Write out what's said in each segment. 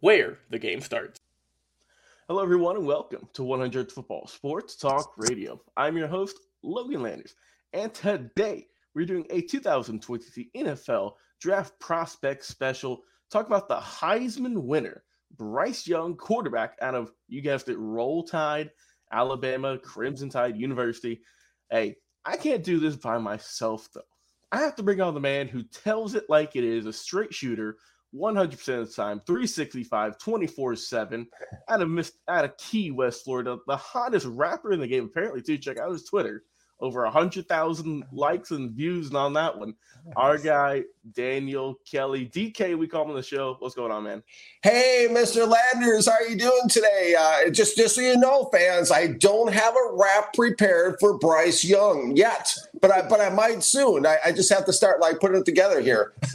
where the game starts. Hello, everyone, and welcome to 100 Football Sports Talk Radio. I'm your host, Logan Landers, and today we're doing a 2023 NFL Draft Prospect Special. Talk about the Heisman winner, Bryce Young, quarterback out of, you guessed it, Roll Tide, Alabama, Crimson Tide University. Hey, I can't do this by myself, though. I have to bring on the man who tells it like it is, a straight shooter 100% of the time, 365, 24 7 out of, out of Key West, Florida. The hottest rapper in the game, apparently, too. Check out his Twitter over a hundred thousand likes and views on that one. Our guy Daniel Kelly, DK, we call him on the show. What's going on, man? Hey, Mr. Landers, how are you doing today? Uh, just just so you know, fans, I don't have a rap prepared for Bryce Young yet, but I but I might soon. I, I just have to start like putting it together here.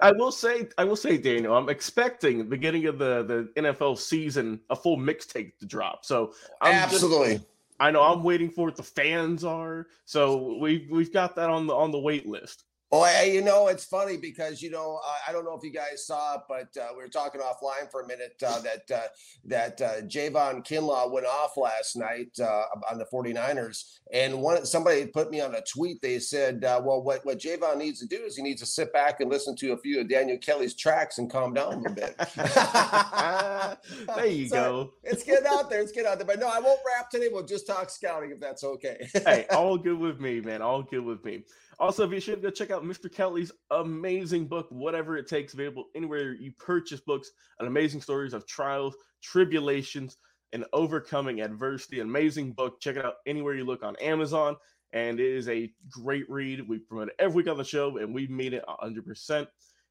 I will say, I will say, Daniel, I'm expecting the beginning of the the NFL season a full mixtape to drop. So I'm absolutely. Just, I know I'm waiting for what the fans are. So we we've got that on the on the wait list. Well, you know, it's funny because you know uh, I don't know if you guys saw it, but uh, we were talking offline for a minute uh, that uh, that uh, Javon Kinlaw went off last night uh, on the 49ers, and one somebody put me on a tweet. They said, "Well, what what Javon needs to do is he needs to sit back and listen to a few of Daniel Kelly's tracks and calm down a little bit." there you so go. It's getting out there. It's getting out there. But no, I won't rap today. We'll just talk scouting if that's okay. hey, all good with me, man. All good with me. Also, if you should go check out Mr. Kelly's amazing book, Whatever It Takes, available anywhere you purchase books, an amazing stories of trials, tribulations, and overcoming adversity. Amazing book. Check it out anywhere you look on Amazon. And it is a great read. We promote it every week on the show, and we've made it 100%.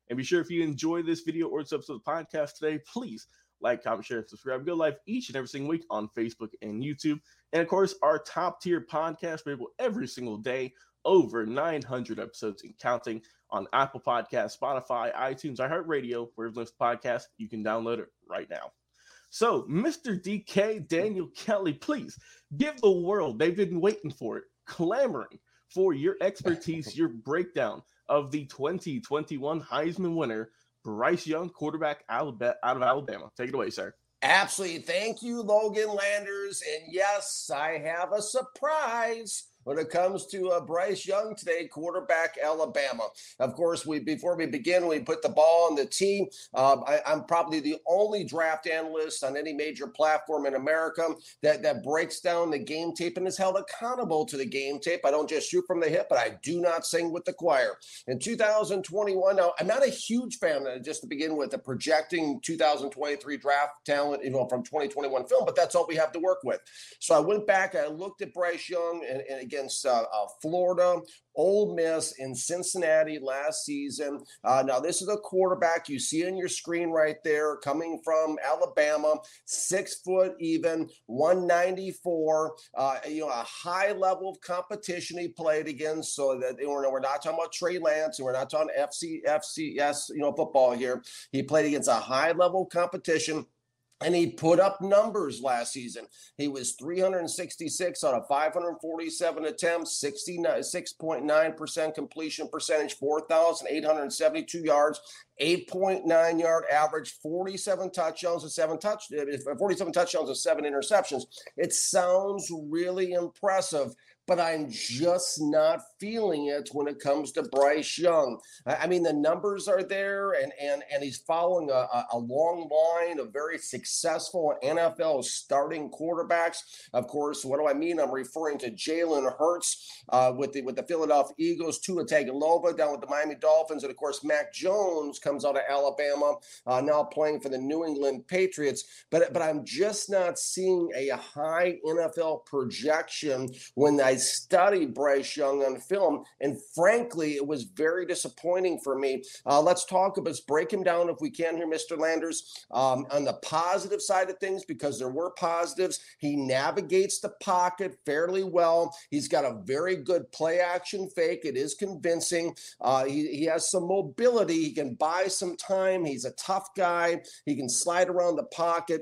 And be sure if you enjoy this video or this episode of the podcast today, please like, comment, share, and subscribe. Go live each and every single week on Facebook and YouTube. And of course, our top tier podcast available every single day over 900 episodes and counting on Apple Podcasts, Spotify, iTunes, iHeartRadio, wherever you listen to podcasts, you can download it right now. So, Mr. DK, Daniel Kelly, please give the world, they've been waiting for it, clamoring for your expertise, your breakdown of the 2021 Heisman winner, Bryce Young, quarterback out of Alabama. Take it away, sir. Absolutely. Thank you, Logan Landers. And yes, I have a surprise when it comes to uh, Bryce Young today, quarterback Alabama. Of course, we before we begin, we put the ball on the tee. Um, I, am probably the only draft analyst on any major platform in America that that breaks down the game tape and is held accountable to the game tape. I don't just shoot from the hip, but I do not sing with the choir. In 2021, now I'm not a huge fan, uh, just to begin with, the projecting 2023 draft talent, you know, from 2021 film, but that's all we have to work with. So I went back, I looked at Bryce Young, and, and again against uh, uh, Florida, Ole Miss in Cincinnati last season. Uh, now, this is a quarterback you see on your screen right there coming from Alabama, six foot even, 194. Uh, you know, a high level of competition he played against. So that we're, we're not talking about Trey Lance and we're not talking FC, FCS, you know, football here. He played against a high level competition and he put up numbers last season. He was 366 out of 547 attempts, 66.9% completion percentage, 4,872 yards, 8.9 yard average, 47 touchdowns and seven touch, 47 touchdowns and seven interceptions. It sounds really impressive but I'm just not feeling it when it comes to Bryce Young. I mean, the numbers are there, and and and he's following a, a long line of very successful NFL starting quarterbacks. Of course, what do I mean? I'm referring to Jalen Hurts uh, with the with the Philadelphia Eagles, Tua Tagovailoa down with the Miami Dolphins, and of course Mac Jones comes out of Alabama, uh, now playing for the New England Patriots. But but I'm just not seeing a high NFL projection when I study Bryce Young on film, and frankly, it was very disappointing for me. Uh, let's talk about, let's break him down if we can here, Mr. Landers. Um, on the positive side of things, because there were positives, he navigates the pocket fairly well. He's got a very good play action fake. It is convincing. Uh, he, he has some mobility. He can buy some time. He's a tough guy. He can slide around the pocket.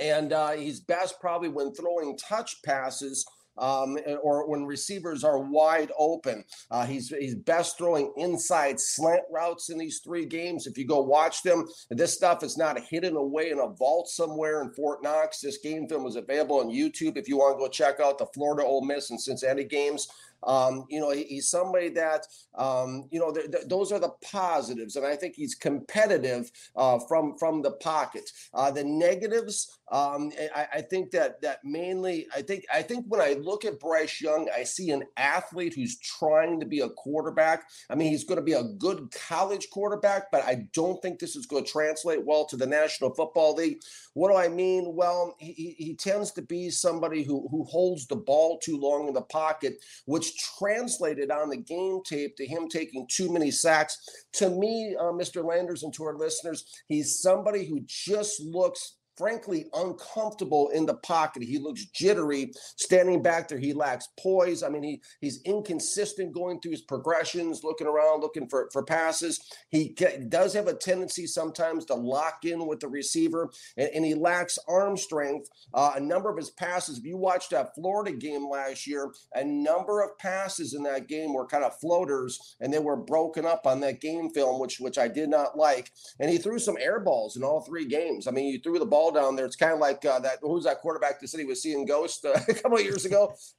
And uh, he's best probably when throwing touch passes um, or when receivers are wide open. Uh, he's he's best throwing inside slant routes in these three games. If you go watch them, this stuff is not hidden away in a vault somewhere in Fort Knox. This game film is available on YouTube if you want to go check out the Florida Ole Miss and Cincinnati games. Um, you know, he, he's somebody that, um, you know, th- th- those are the positives, and I think he's competitive uh, from from the pocket. Uh, the negatives, um, I, I, think that that mainly, I think I think when I look at Bryce Young, I see an athlete who's trying to be a quarterback. I mean, he's going to be a good college quarterback, but I don't think this is going to translate well to the National Football League. What do I mean? Well, he, he tends to be somebody who who holds the ball too long in the pocket, which translated on the game tape to him taking too many sacks. To me, uh, Mr. Landers, and to our listeners, he's somebody who just looks frankly uncomfortable in the pocket. He looks jittery standing back there. He lacks poise. I mean, he he's inconsistent going through his progressions, looking around, looking for, for passes. He does have a tendency sometimes to lock in with the receiver, and, and he lacks arm strength. Uh, a number of his passes, if you watched that Florida game last year, a number of passes in that game were kind of floaters, and they were broken up on that game film, which which I did not like. And he threw some air balls in all three games. I mean, he threw the ball ball down there. It's kind of like uh, that. Who's that quarterback that said he was seeing ghosts uh, a couple of years ago?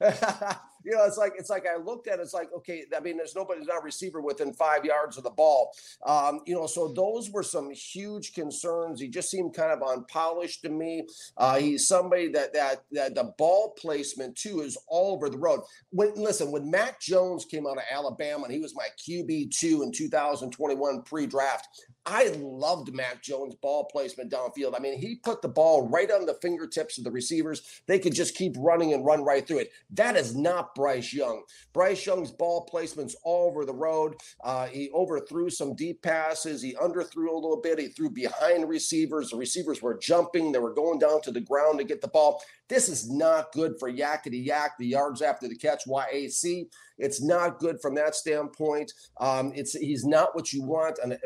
you know, it's like it's like I looked at it, it's like okay, I mean, there's nobody's not receiver within five yards of the ball. Um, you know, so those were some huge concerns. He just seemed kind of unpolished to me. Uh, he's somebody that that that the ball placement too is all over the road. When listen, when Mac Jones came out of Alabama and he was my QB two in 2021 pre-draft, I loved Mac Jones' ball placement downfield. I mean, he put the ball right on the fingertips of the receivers. They could just keep running and run right through it. That is not Bryce Young. Bryce Young's ball placements all over the road. Uh, he overthrew some deep passes. He underthrew a little bit. He threw behind receivers. The receivers were jumping. They were going down to the ground to get the ball. This is not good for Yakety Yak, the yards after the catch, YAC. It's not good from that standpoint. Um, it's he's not what you want a,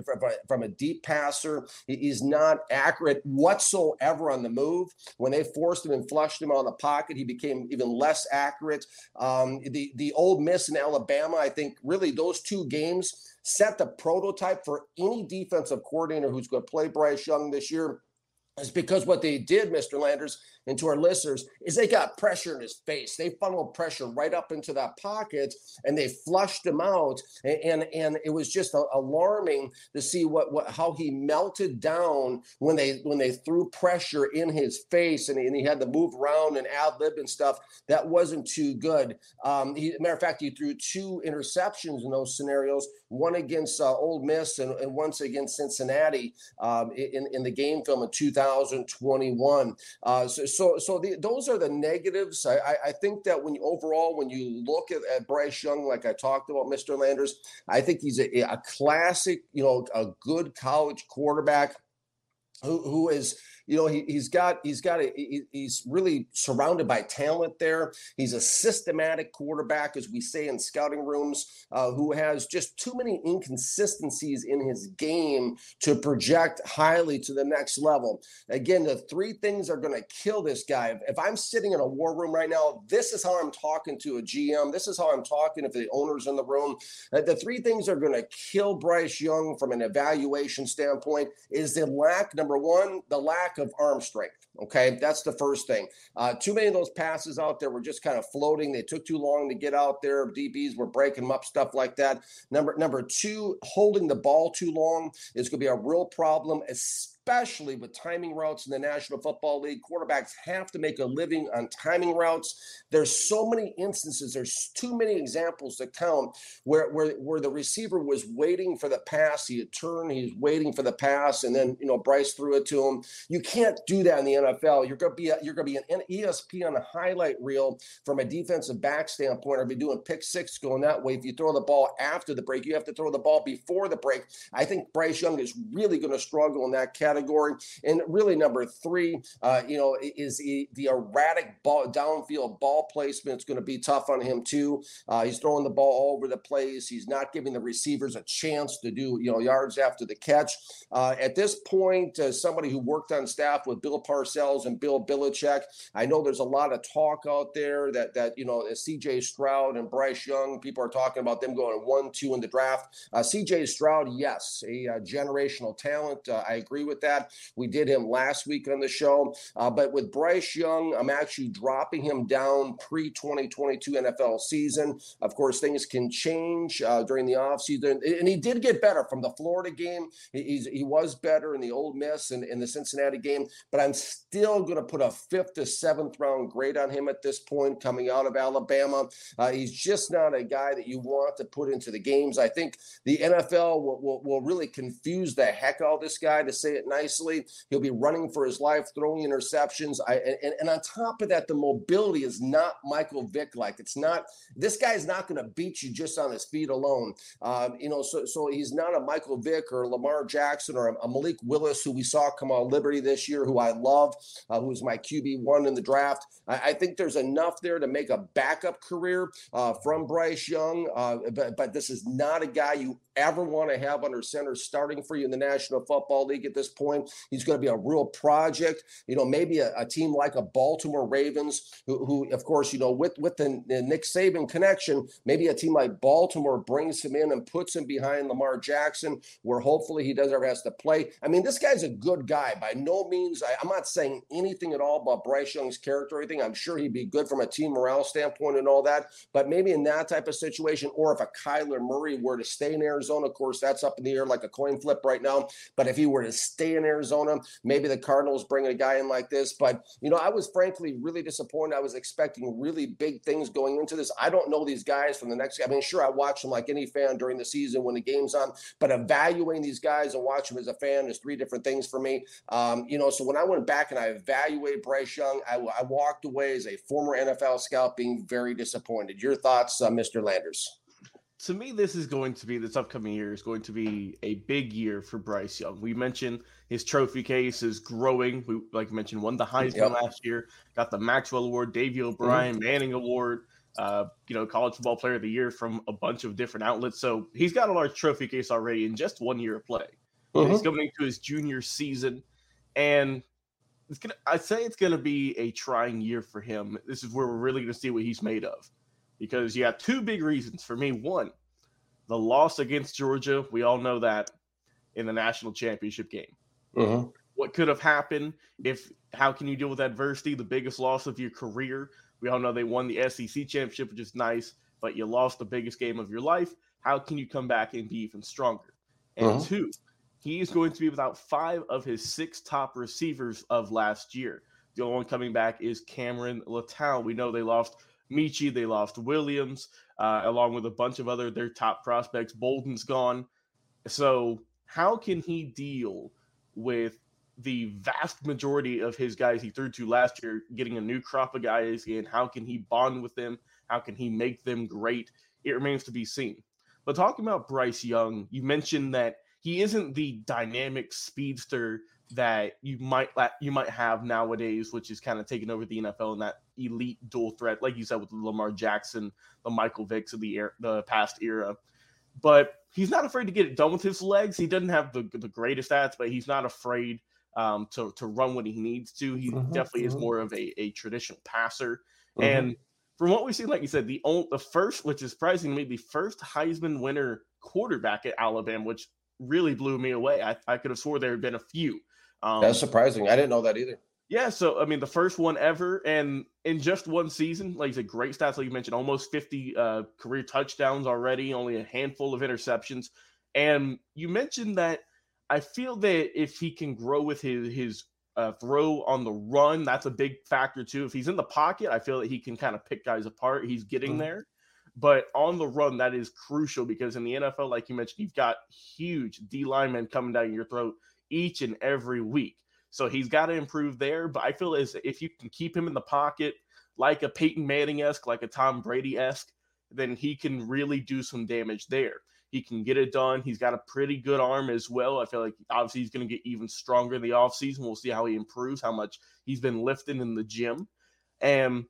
from a deep passer. He's not accurate whatsoever on the move. When they forced him and flushed him on the pocket, he became even less accurate. Um, the the Ole Miss in Alabama, I think, really those two games set the prototype for any defensive coordinator who's going to play Bryce Young this year. Is because what they did, Mr. Landers, and to our listeners is they got pressure in his face. They funneled pressure right up into that pocket and they flushed him out. And and, and it was just alarming to see what, what how he melted down when they when they threw pressure in his face and he, and he had to move around and ad lib and stuff. That wasn't too good. Um, he, matter of fact, he threw two interceptions in those scenarios. One against uh, Ole Miss and, and once against Cincinnati um, in in the game film in 2021. Uh, so so so the, those are the negatives. I, I, I think that when you, overall when you look at, at Bryce Young, like I talked about, Mr. Landers, I think he's a, a classic, you know, a good college quarterback who who is you know, he, he's got he's got a, he, he's really surrounded by talent there. He's a systematic quarterback, as we say in scouting rooms, uh, who has just too many inconsistencies in his game to project highly to the next level. Again, the three things are going to kill this guy. If I'm sitting in a war room right now, this is how I'm talking to a GM. This is how I'm talking if the owner's in the room. Uh, the three things are going to kill Bryce Young from an evaluation standpoint is the lack, number one, the lack of arm strength. Okay, that's the first thing. Uh, too many of those passes out there were just kind of floating. They took too long to get out there. DBs were breaking them up, stuff like that. Number number two, holding the ball too long is going to be a real problem, especially especially with timing routes in the National Football League. Quarterbacks have to make a living on timing routes. There's so many instances, there's too many examples to count where, where, where the receiver was waiting for the pass. He had turned, he's waiting for the pass, and then you know Bryce threw it to him. You can't do that in the NFL. You're gonna be a, you're gonna be an ESPN highlight reel from a defensive back standpoint, or be doing pick six going that way. If you throw the ball after the break, you have to throw the ball before the break. I think Bryce Young is really to struggle in that category category. And really, number three, uh, you know, is the, the erratic ball downfield ball placement. It's going to be tough on him too. Uh, he's throwing the ball all over the place. He's not giving the receivers a chance to do you know yards after the catch. Uh, at this point, uh, somebody who worked on staff with Bill Parcells and Bill Belichick, I know there's a lot of talk out there that that you know C.J. Stroud and Bryce Young, people are talking about them going one, two in the draft. Uh, C.J. Stroud, yes, a uh, generational talent. I agree with that that. We did him last week on the show. Uh, but with Bryce Young, I'm actually dropping him down pre 2022 NFL season. Of course, things can change uh, during the offseason. And he did get better from the Florida game. He, he was better in the Ole Miss and in the Cincinnati game. But I'm still going to put a fifth to seventh round grade on him at this point coming out of Alabama. Uh, he's just not a guy that you want to put into the games. I think the NFL will, will, will really confuse the heck out of this guy to say it nicely. He'll be running for his life, throwing interceptions. I, and, and on top of that, the mobility is not Michael Vick like. It's not, this guy is not going to beat you just on his feet alone. Um, you know, so, so he's not a Michael Vick or Lamar Jackson or a, a Malik Willis who we saw come out Liberty this year, who I love, uh, who's my QB1 in the draft. I, I, think there's enough there to make a backup career uh, from Bryce Young, uh, but, but this is not a guy you ever want to have under center starting for you in the National Football League at this point. He's going to be a real project. You know, maybe a, a team like a Baltimore Ravens, who, who, of course, you know, with with the, the, Nick Saban connection, maybe a team like Baltimore brings him in and puts him behind Lamar Jackson, where hopefully he does ever has to play. I mean, this guy's a good guy. By no means, I, I'm not saying anything at all about Bryce Young's character or anything. I'm sure he'd be good from a team morale standpoint and all that. But maybe in that type of situation, or if a Kyler Murray were to stay in Arizona Arizona. Of course, that's up in the air like a coin flip right now. But if he were to stay in Arizona, maybe the Cardinals bring a guy in like this. But, you know, I was frankly really disappointed. I was expecting really big things going into this. I don't know these guys from the next. I mean, sure, I watch them like any fan during the season when the game's on, but evaluating these guys and watch them as a fan is three different things for me. Um, you know, so when I went back and I evaluated Bryce Young, I, I walked away as a former NFL scout being very disappointed. Your thoughts, uh, Mr. Landers? To me, this is going to be this upcoming year is going to be a big year for Bryce Young. We mentioned his trophy case is growing. We like mentioned won the Heisman yep. last year, got the Maxwell Award, Davey O'Brien, mm-hmm. Manning Award, uh, you know, College Football Player of the Year from a bunch of different outlets. So he's got a large trophy case already in just one year of play. Mm-hmm. He's coming into his junior season, and it's gonna. I say it's gonna be a trying year for him. This is where we're really gonna see what he's made of because you have two big reasons for me. One, the loss against Georgia. We all know that in the national championship game. Uh-huh. What could have happened if, how can you deal with adversity? The biggest loss of your career. We all know they won the SEC championship, which is nice, but you lost the biggest game of your life. How can you come back and be even stronger? And uh-huh. two, he is going to be without five of his six top receivers of last year. The only one coming back is Cameron Latu. We know they lost Metchie, they lost Williams, uh, along with a bunch of other their top prospects. Bolden's gone. So how can he deal with the vast majority of his guys he threw to last year getting a new crop of guys and how can he bond with them? How can he make them great? It remains to be seen. But talking about Bryce Young, you mentioned that he isn't the dynamic speedster that you might you might have nowadays, which is kind of taking over the NFL and that elite dual threat, like you said with Lamar Jackson, the Michael Vicks of the the past era. But he's not afraid to get it done with his legs. He doesn't have the the greatest stats, but he's not afraid um, to to run when he needs to. He mm-hmm, definitely mm-hmm. is more of a, a traditional passer. Mm-hmm. And from what we've seen, like you said, the only, the first, which is surprising to me, the first Heisman winner quarterback at Alabama, which really blew me away. I, I could have swore there had been a few. Um, That's surprising. I didn't know that either. Yeah, so I mean, the first one ever, and in just one season, like you said, great stats. Like you mentioned, almost 50 uh, career touchdowns already, only a handful of interceptions. And you mentioned that I feel that if he can grow with his his uh, throw on the run, that's a big factor too. If he's in the pocket, I feel that he can kind of pick guys apart. He's getting mm-hmm. there. But on the run, that is crucial because in the NFL, like you mentioned, you've got huge D linemen coming down your throat each and every week. So he's got to improve there. But I feel as if you can keep him in the pocket like a Peyton Manning esque, like a Tom Brady esque, then he can really do some damage there. He can get it done. He's got a pretty good arm as well. I feel like obviously he's going to get even stronger in the offseason. We'll see how he improves, how much he's been lifting in the gym. And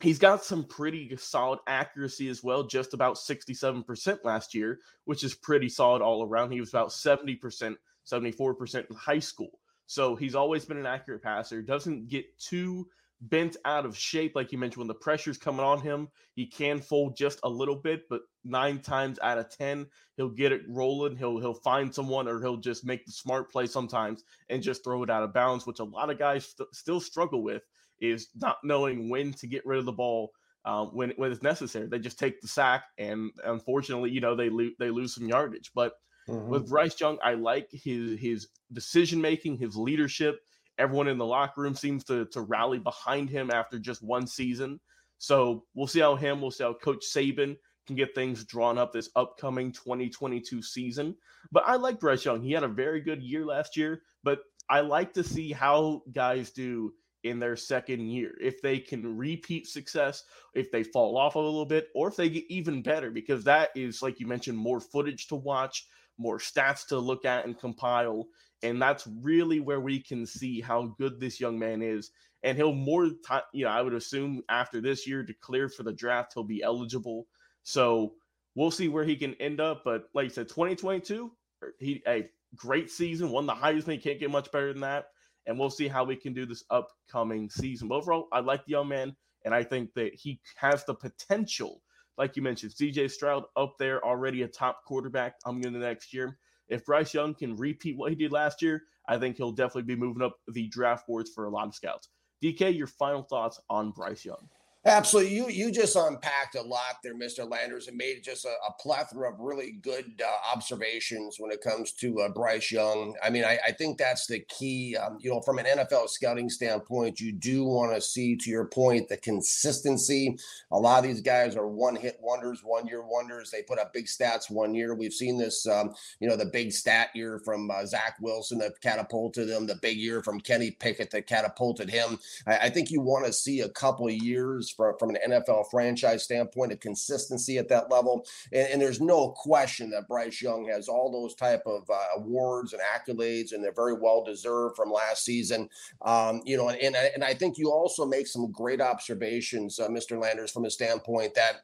he's got some pretty solid accuracy as well, just about 67% last year, which is pretty solid all around. He was about 70%, 74% in high school. So he's always been an accurate passer, doesn't get too bent out of shape, like you mentioned, when the pressure's coming on him, he can fold just a little bit, but nine times out of ten, he'll get it rolling. He'll he'll find someone, or he'll just make the smart play sometimes and just throw it out of bounds, which a lot of guys st- still struggle with, is not knowing when to get rid of the ball. Um, when when it's necessary, they just take the sack, and unfortunately, you know they lose they lose some yardage. But Mm-hmm. With Bryce Young, I like his his decision making, his leadership. Everyone in the locker room seems to to rally behind him after just one season. So we'll see how him, we'll see how Coach Saban can get things drawn up this upcoming 2022 season. But I like Bryce Young. He had a very good year last year, but I like to see how guys do in their second year. If they can repeat success, if they fall off a little bit, or if they get even better, because that is, like you mentioned, more footage to watch more stats to look at and compile. And that's really where we can see how good this young man is. And he'll more time, you know, I would assume after this year to clear for the draft, he'll be eligible. So we'll see where he can end up. But like I said, 2022, er, he a great season, won the Heisman. Can't get much better than that. And we'll see how we can do this upcoming season. But overall, I like the young man, and I think that he has the potential like you mentioned, CJ Stroud up there already a top quarterback I'm in the next year. If Bryce Young can repeat what he did last year, I think he'll definitely be moving up the draft boards for a lot of scouts. DK, your final thoughts on Bryce Young? Absolutely. You you just unpacked a lot there, Mr. Landers, and made just a, a plethora of really good uh, observations when it comes to uh, Bryce Young. I mean, I, I, think that's the key. Um, you know, from an NFL scouting standpoint, you do want to see, to your point, the consistency. A lot of these guys are one hit wonders, one year wonders. They put up big stats one year. We've seen this, um, you know, the big stat year from uh, Zach Wilson that catapulted him, the big year from Kenny Pickett that catapulted him. I, I think you want to see a couple of years from, from an NFL franchise standpoint of consistency at that level. And, and, there's no question that Bryce Young has all those type of uh, awards and accolades, and they're very well deserved from last season. Um, you know, and, and, and I think you also make some great observations, uh, Mr. Landers, from a standpoint that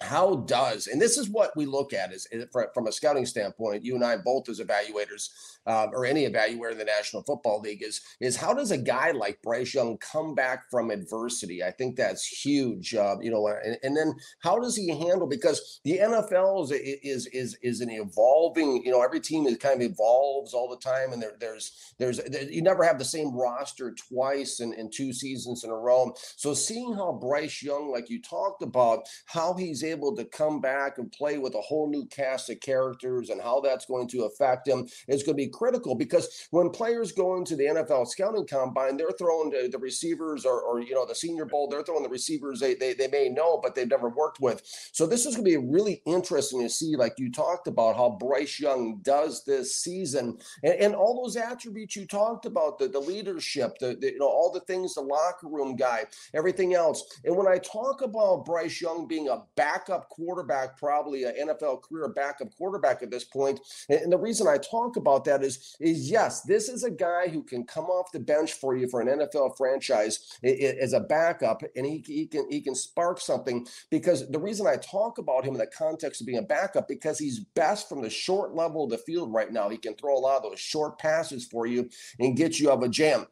how does and this is what we look at is, from a scouting standpoint you and i both as evaluators uh, or any evaluator in the national football league is is how does a guy like bryce young come back from adversity? I think that's huge uh, you know and, and, then how does he handle because the nfl is is is is an evolving you know every team is kind of evolves all the time and there, there's there's there, you never have the same roster twice in, in two seasons in a row. So seeing how bryce young like you talked about how he's able to come back and play with a whole new cast of characters and how that's going to affect him is going to be critical because when players go into the NFL scouting combine, they're throwing the, the receivers or, or, you know, the senior bowl, they're throwing the receivers they, they, they may know, but they've never worked with. So this is going to be really interesting to see, like you talked about, how Bryce Young does this season and, and all those attributes you talked about, the, the leadership, the, the, you know, all the things, the locker room guy, everything else. And when I talk about Bryce Young being a backup quarterback, probably an NFL career backup quarterback at this point. and the reason I talk about that is, is yes, this is a guy who can come off the bench for you for an NFL franchise as a backup, and he, he can he can spark something. Because the reason I talk about him in the context of being a backup, because he's best from the short level of the field right now. He can throw a lot of those short passes for you and get you out of a jam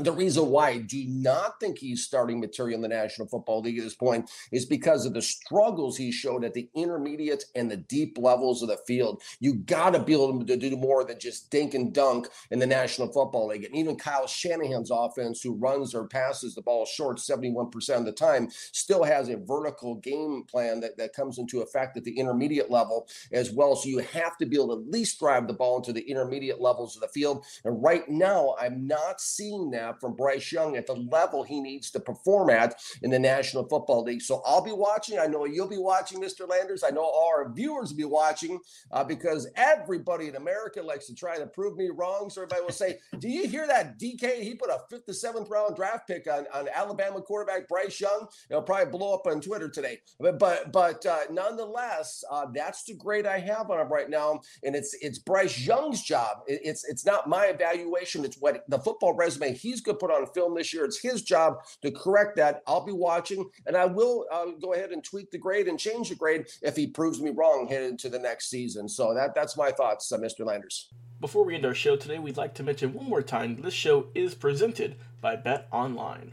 the reason why I do not think he's starting material in the National Football League at this point is because of the struggles he showed at the intermediate and the deep levels of the field. You got to be able to do more than just dink and dunk in the National Football League. And even Kyle Shanahan's offense, who runs or passes the ball short 71% of the time, still has a vertical game plan that, that comes into effect at the intermediate level as well. So you have to be able to at least drive the ball into the intermediate levels of the field. And right now, I'm not seeing that from Bryce Young at the level he needs to perform at in the National Football League. So I'll be watching. I know you'll be watching, Mr. Landers. I know all our viewers will be watching uh, because everybody in America likes to try to prove me wrong. So everybody will say, Do you hear that DK? He put a fifth to seventh round draft pick on, on Alabama quarterback Bryce Young. It'll probably blow up on Twitter today. But but but uh, nonetheless, uh, that's the grade I have on him right now. And it's it's Bryce Young's job. It, it's it's not my evaluation. It's what the football resume he's he's going to put on film this year. It's his job to correct that. I'll be watching, and I will uh, go ahead and tweak the grade and change the grade if he proves me wrong headed into the next season. So that that's my thoughts, uh, Mr. Landers. Before we end our show today, we'd like to mention one more time this show is presented by Bet Online.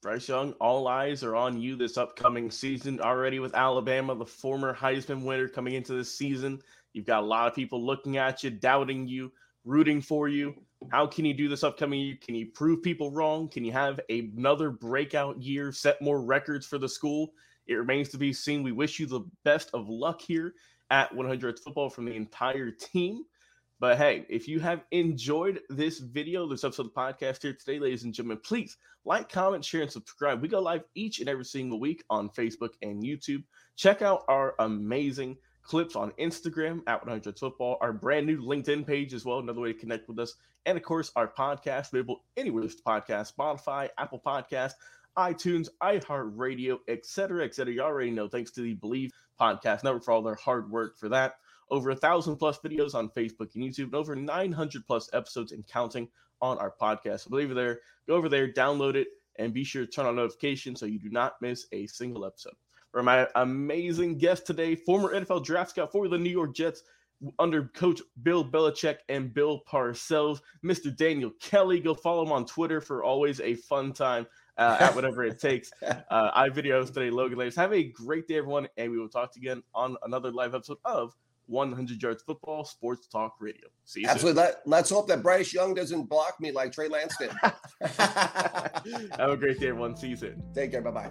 Bryce Young, all eyes are on you this upcoming season already with Alabama, the former Heisman winner coming into this season. You've got a lot of people looking at you, doubting you, rooting for you. How can you do this upcoming year? Can you prove people wrong? Can you have another breakout year, set more records for the school? It remains to be seen. We wish you the best of luck here at 100 Football from the entire team. But hey, if you have enjoyed this video, this episode of the podcast here today, ladies and gentlemen, please like, comment, share, and subscribe. We go live each and every single week on Facebook and YouTube. Check out our amazing clips on Instagram at 100 Football, our brand new LinkedIn page as well, another way to connect with us, and of course our podcast available anywhere there's podcast, Spotify, Apple Podcast, iTunes, iHeartRadio, etc., etc. You already know. Thanks to the Believe Podcast Network for all their hard work for that. Over a thousand plus videos on Facebook and YouTube, and over 900 plus episodes and counting on our podcast. So believe it there, go over there, download it, and be sure to turn on notifications so you do not miss a single episode for my amazing guest today, former NFL draft scout for the New York Jets under coach Bill Belichick and Bill Parcells, Mr. Daniel Kelly. Go follow him on Twitter for always a fun time uh, at whatever it takes. Uh, I videos today, Logan Landers. Have a great day, everyone, and we will talk to you again on another live episode of 100 Yards Football Sports Talk Radio. See you Absolutely. Let, let's hope that Bryce Young doesn't block me like Trey Lance did. Have a great day, everyone. See you soon. Take care. Bye bye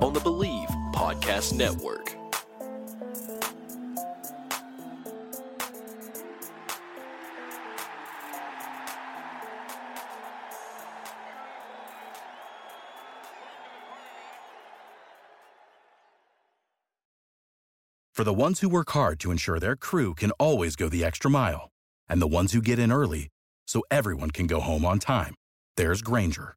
on the Believe Podcast Network. For the ones who work hard to ensure their crew can always go the extra mile, and the ones who get in early so everyone can go home on time, there's Grainger,